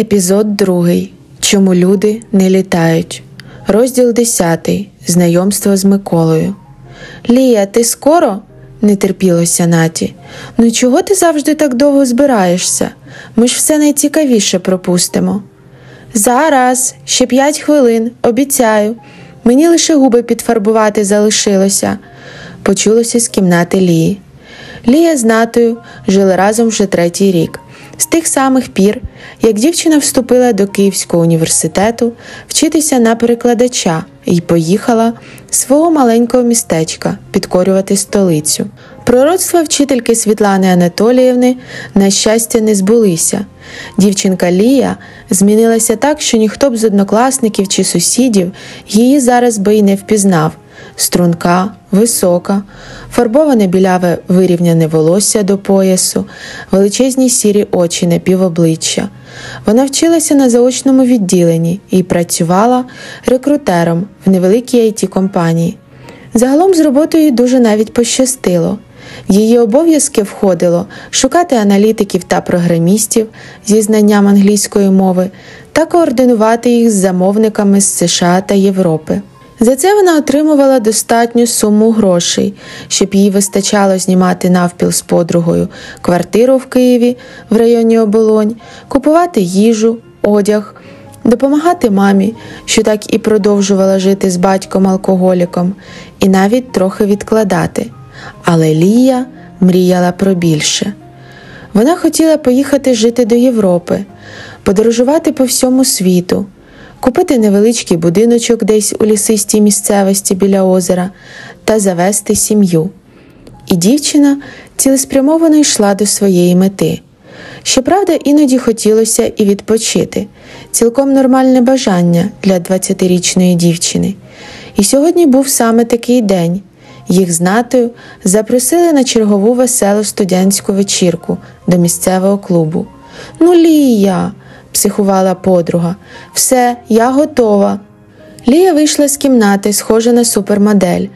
Епізод 2. Чому люди не літають. Розділ 10. Знайомство з Миколою. Лія, ти скоро? не терпілося Наті. Ну чого ти завжди так довго збираєшся? Ми ж все найцікавіше пропустимо. Зараз, ще п'ять хвилин, обіцяю. Мені лише губи підфарбувати залишилося, почулося з кімнати Лії. Лія з Натою жили разом вже третій рік. З тих самих пір, як дівчина вступила до Київського університету вчитися на перекладача і поїхала свого маленького містечка підкорювати столицю. Пророцтва вчительки Світлани Анатоліївни, на щастя, не збулися. Дівчинка Лія змінилася так, що ніхто б з однокласників чи сусідів її зараз би й не впізнав струнка, висока, фарбоване біляве вирівняне волосся до поясу, величезні сірі очі на півобличчя. Вона вчилася на заочному відділенні і працювала рекрутером в невеликій it компанії. Загалом з роботою дуже навіть пощастило. Її обов'язки входило шукати аналітиків та програмістів зі знанням англійської мови та координувати їх з замовниками з США та Європи. За це вона отримувала достатню суму грошей, щоб їй вистачало знімати навпіл з подругою, квартиру в Києві в районі Оболонь, купувати їжу, одяг, допомагати мамі, що так і продовжувала жити з батьком-алкоголіком, і навіть трохи відкладати. Але Лія мріяла про більше. Вона хотіла поїхати жити до Європи, подорожувати по всьому світу купити невеличкий будиночок десь у лісистій місцевості біля озера та завести сім'ю. І дівчина цілеспрямовано йшла до своєї мети. Щоправда, іноді хотілося і відпочити цілком нормальне бажання для 20-річної дівчини. І сьогодні був саме такий день. Їх з натою запросили на чергову веселу студентську вечірку до місцевого клубу. Ну, Лія, психувала подруга. Все, я готова. Лія вийшла з кімнати, схожа на супермодель.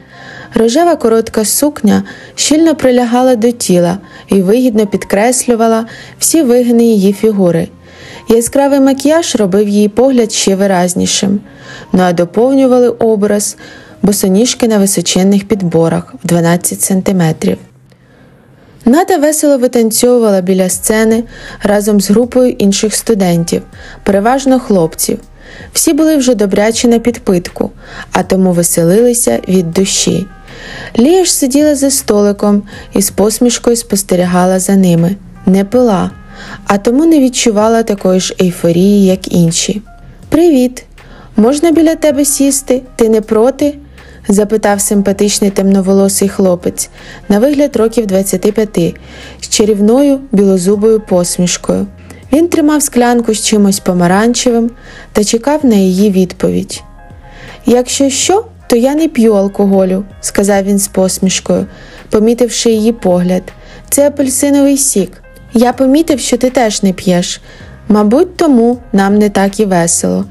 Рожева коротка сукня щільно прилягала до тіла і вигідно підкреслювала всі вигини її фігури. Яскравий макіяж робив її погляд ще виразнішим, ну а доповнювали образ босоніжки на височенних підборах в 12 сантиметрів. Ната весело витанцьовувала біля сцени разом з групою інших студентів, переважно хлопців. Всі були вже добрячі на підпитку, а тому веселилися від душі. Лія ж сиділа за столиком і з посмішкою спостерігала за ними, не пила, а тому не відчувала такої ж ейфорії, як інші. Привіт! Можна біля тебе сісти? Ти не проти? Запитав симпатичний темноволосий хлопець, на вигляд років 25, з чарівною білозубою посмішкою. Він тримав склянку з чимось помаранчевим та чекав на її відповідь. Якщо що, то я не п'ю алкоголю, сказав він з посмішкою, помітивши її погляд. Це апельсиновий сік. Я помітив, що ти теж не п'єш. Мабуть, тому нам не так і весело.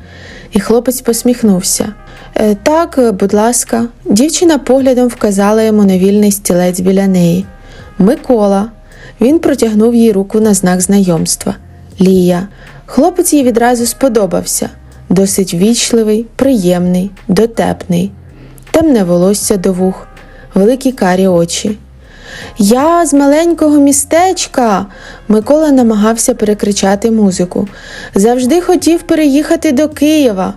І хлопець посміхнувся. Е, так, будь ласка, дівчина поглядом вказала йому на вільний стілець біля неї. Микола. Він протягнув їй руку на знак знайомства. Лія. Хлопець їй відразу сподобався. Досить вічливий, приємний, дотепний, темне волосся до вух, великі карі очі. Я з маленького містечка. Микола намагався перекричати музику. Завжди хотів переїхати до Києва.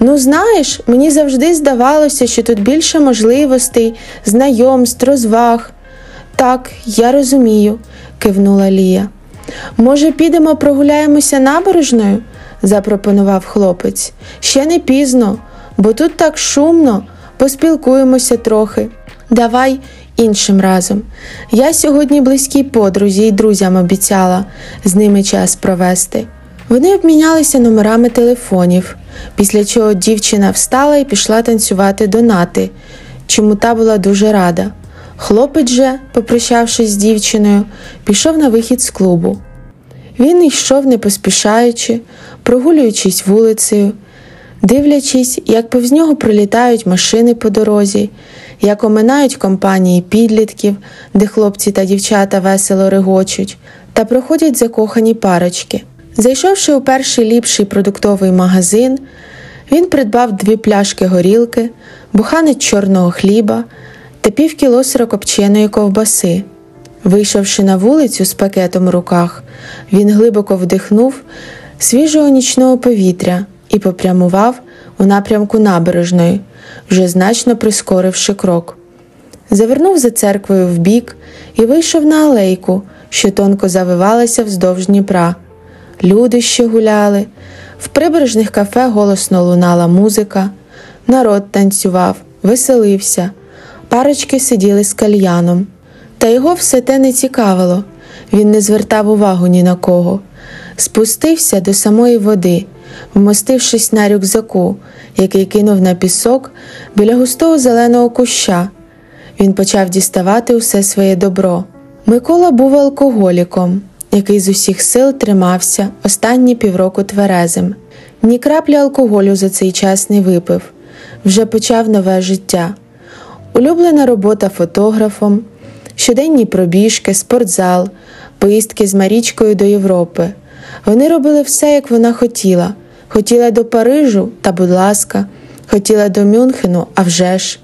Ну, знаєш, мені завжди здавалося, що тут більше можливостей, знайомств, розваг. Так, я розумію, кивнула Лія. Може, підемо прогуляємося набережною? запропонував хлопець. Ще не пізно, бо тут так шумно, поспілкуємося трохи. Давай іншим разом. Я сьогодні близькій подрузі й друзям обіцяла з ними час провести. Вони обмінялися номерами телефонів, після чого дівчина встала і пішла танцювати до нати, чому та була дуже рада. Хлопець же, попрощавшись з дівчиною, пішов на вихід з клубу. Він йшов, не поспішаючи, прогулюючись вулицею, дивлячись, як повз нього пролітають машини по дорозі, як оминають компанії підлітків, де хлопці та дівчата весело регочуть, та проходять закохані парочки. Зайшовши у перший ліпший продуктовий магазин, він придбав дві пляшки горілки, буханець чорного хліба та півкіло сирокопченої ковбаси. Вийшовши на вулицю з пакетом у руках, він глибоко вдихнув свіжого нічного повітря і попрямував у напрямку набережної, вже значно прискоривши крок. Завернув за церквою вбік і вийшов на алейку, що тонко завивалася вздовж Дніпра. Люди ще гуляли, в прибережних кафе голосно лунала музика, народ танцював, веселився, парочки сиділи з кальяном. Та його все те не цікавило, він не звертав увагу ні на кого. Спустився до самої води, вмостившись на рюкзаку, який кинув на пісок біля густого зеленого куща. Він почав діставати усе своє добро. Микола був алкоголіком, який з усіх сил тримався останні півроку тверезим. Ні краплі алкоголю за цей час не випив, вже почав нове життя. Улюблена робота фотографом, щоденні пробіжки, спортзал, поїздки з Марічкою до Європи. Вони робили все, як вона хотіла. Хотіла до Парижу, та, будь ласка, хотіла до Мюнхену, а вже ж.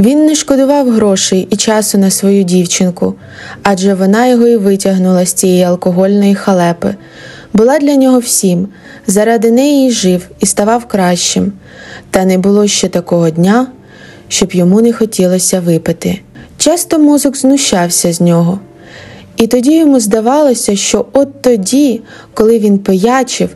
Він не шкодував грошей і часу на свою дівчинку, адже вона його і витягнула з цієї алкогольної халепи. Була для нього всім, заради неї жив і ставав кращим, та не було ще такого дня, щоб йому не хотілося випити. Часто мозок знущався з нього. І тоді йому здавалося, що от тоді, коли він поячив,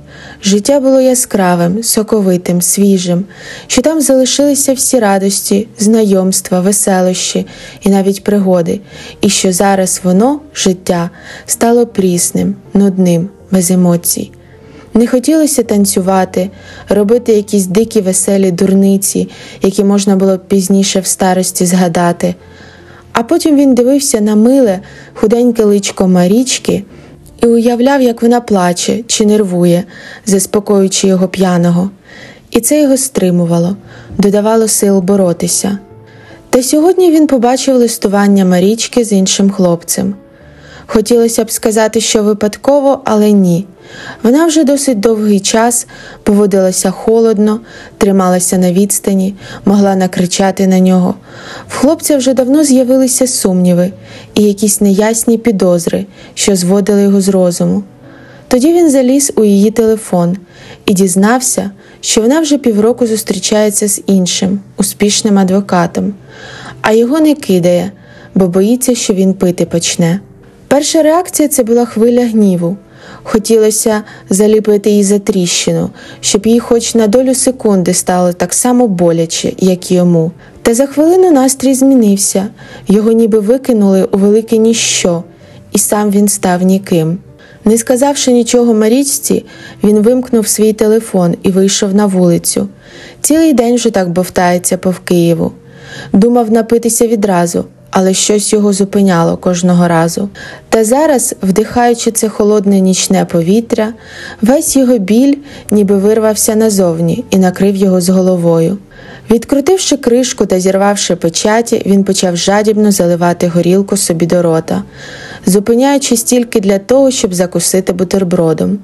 життя було яскравим, соковитим, свіжим, що там залишилися всі радості, знайомства, веселощі і навіть пригоди, і що зараз воно, життя, стало прісним, нудним, без емоцій. Не хотілося танцювати, робити якісь дикі веселі дурниці, які можна було б пізніше в старості згадати. А потім він дивився на миле, худеньке личко Марічки і уявляв, як вона плаче чи нервує, заспокоюючи його п'яного. І це його стримувало, додавало сил боротися. Та сьогодні він побачив листування Марічки з іншим хлопцем. Хотілося б сказати, що випадково, але ні. Вона вже досить довгий час поводилася холодно, трималася на відстані, могла накричати на нього. В хлопця вже давно з'явилися сумніви і якісь неясні підозри, що зводили його з розуму. Тоді він заліз у її телефон і дізнався, що вона вже півроку зустрічається з іншим, успішним адвокатом, а його не кидає, бо боїться, що він пити почне. Перша реакція це була хвиля гніву. Хотілося заліпити її за тріщину, щоб їй хоч на долю секунди стало так само боляче, як йому. Та за хвилину настрій змінився, його ніби викинули у велике ніщо, і сам він став ніким. Не сказавши нічого Марічці, він вимкнув свій телефон і вийшов на вулицю. Цілий день вже так бовтається по Києву. Думав напитися відразу, але щось його зупиняло кожного разу. Та зараз, вдихаючи це холодне нічне повітря, весь його біль ніби вирвався назовні і накрив його з головою. Відкрутивши кришку та зірвавши печаті, він почав жадібно заливати горілку собі до рота, зупиняючись тільки для того, щоб закусити бутербродом.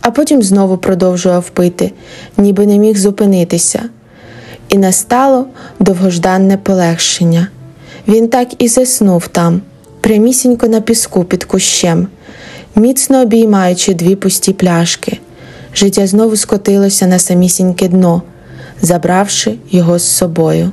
А потім знову продовжував пити, ніби не міг зупинитися. І настало довгожданне полегшення. Він так і заснув там, прямісінько на піску під кущем, міцно обіймаючи дві пусті пляшки. Життя знову скотилося на самісіньке дно, забравши його з собою.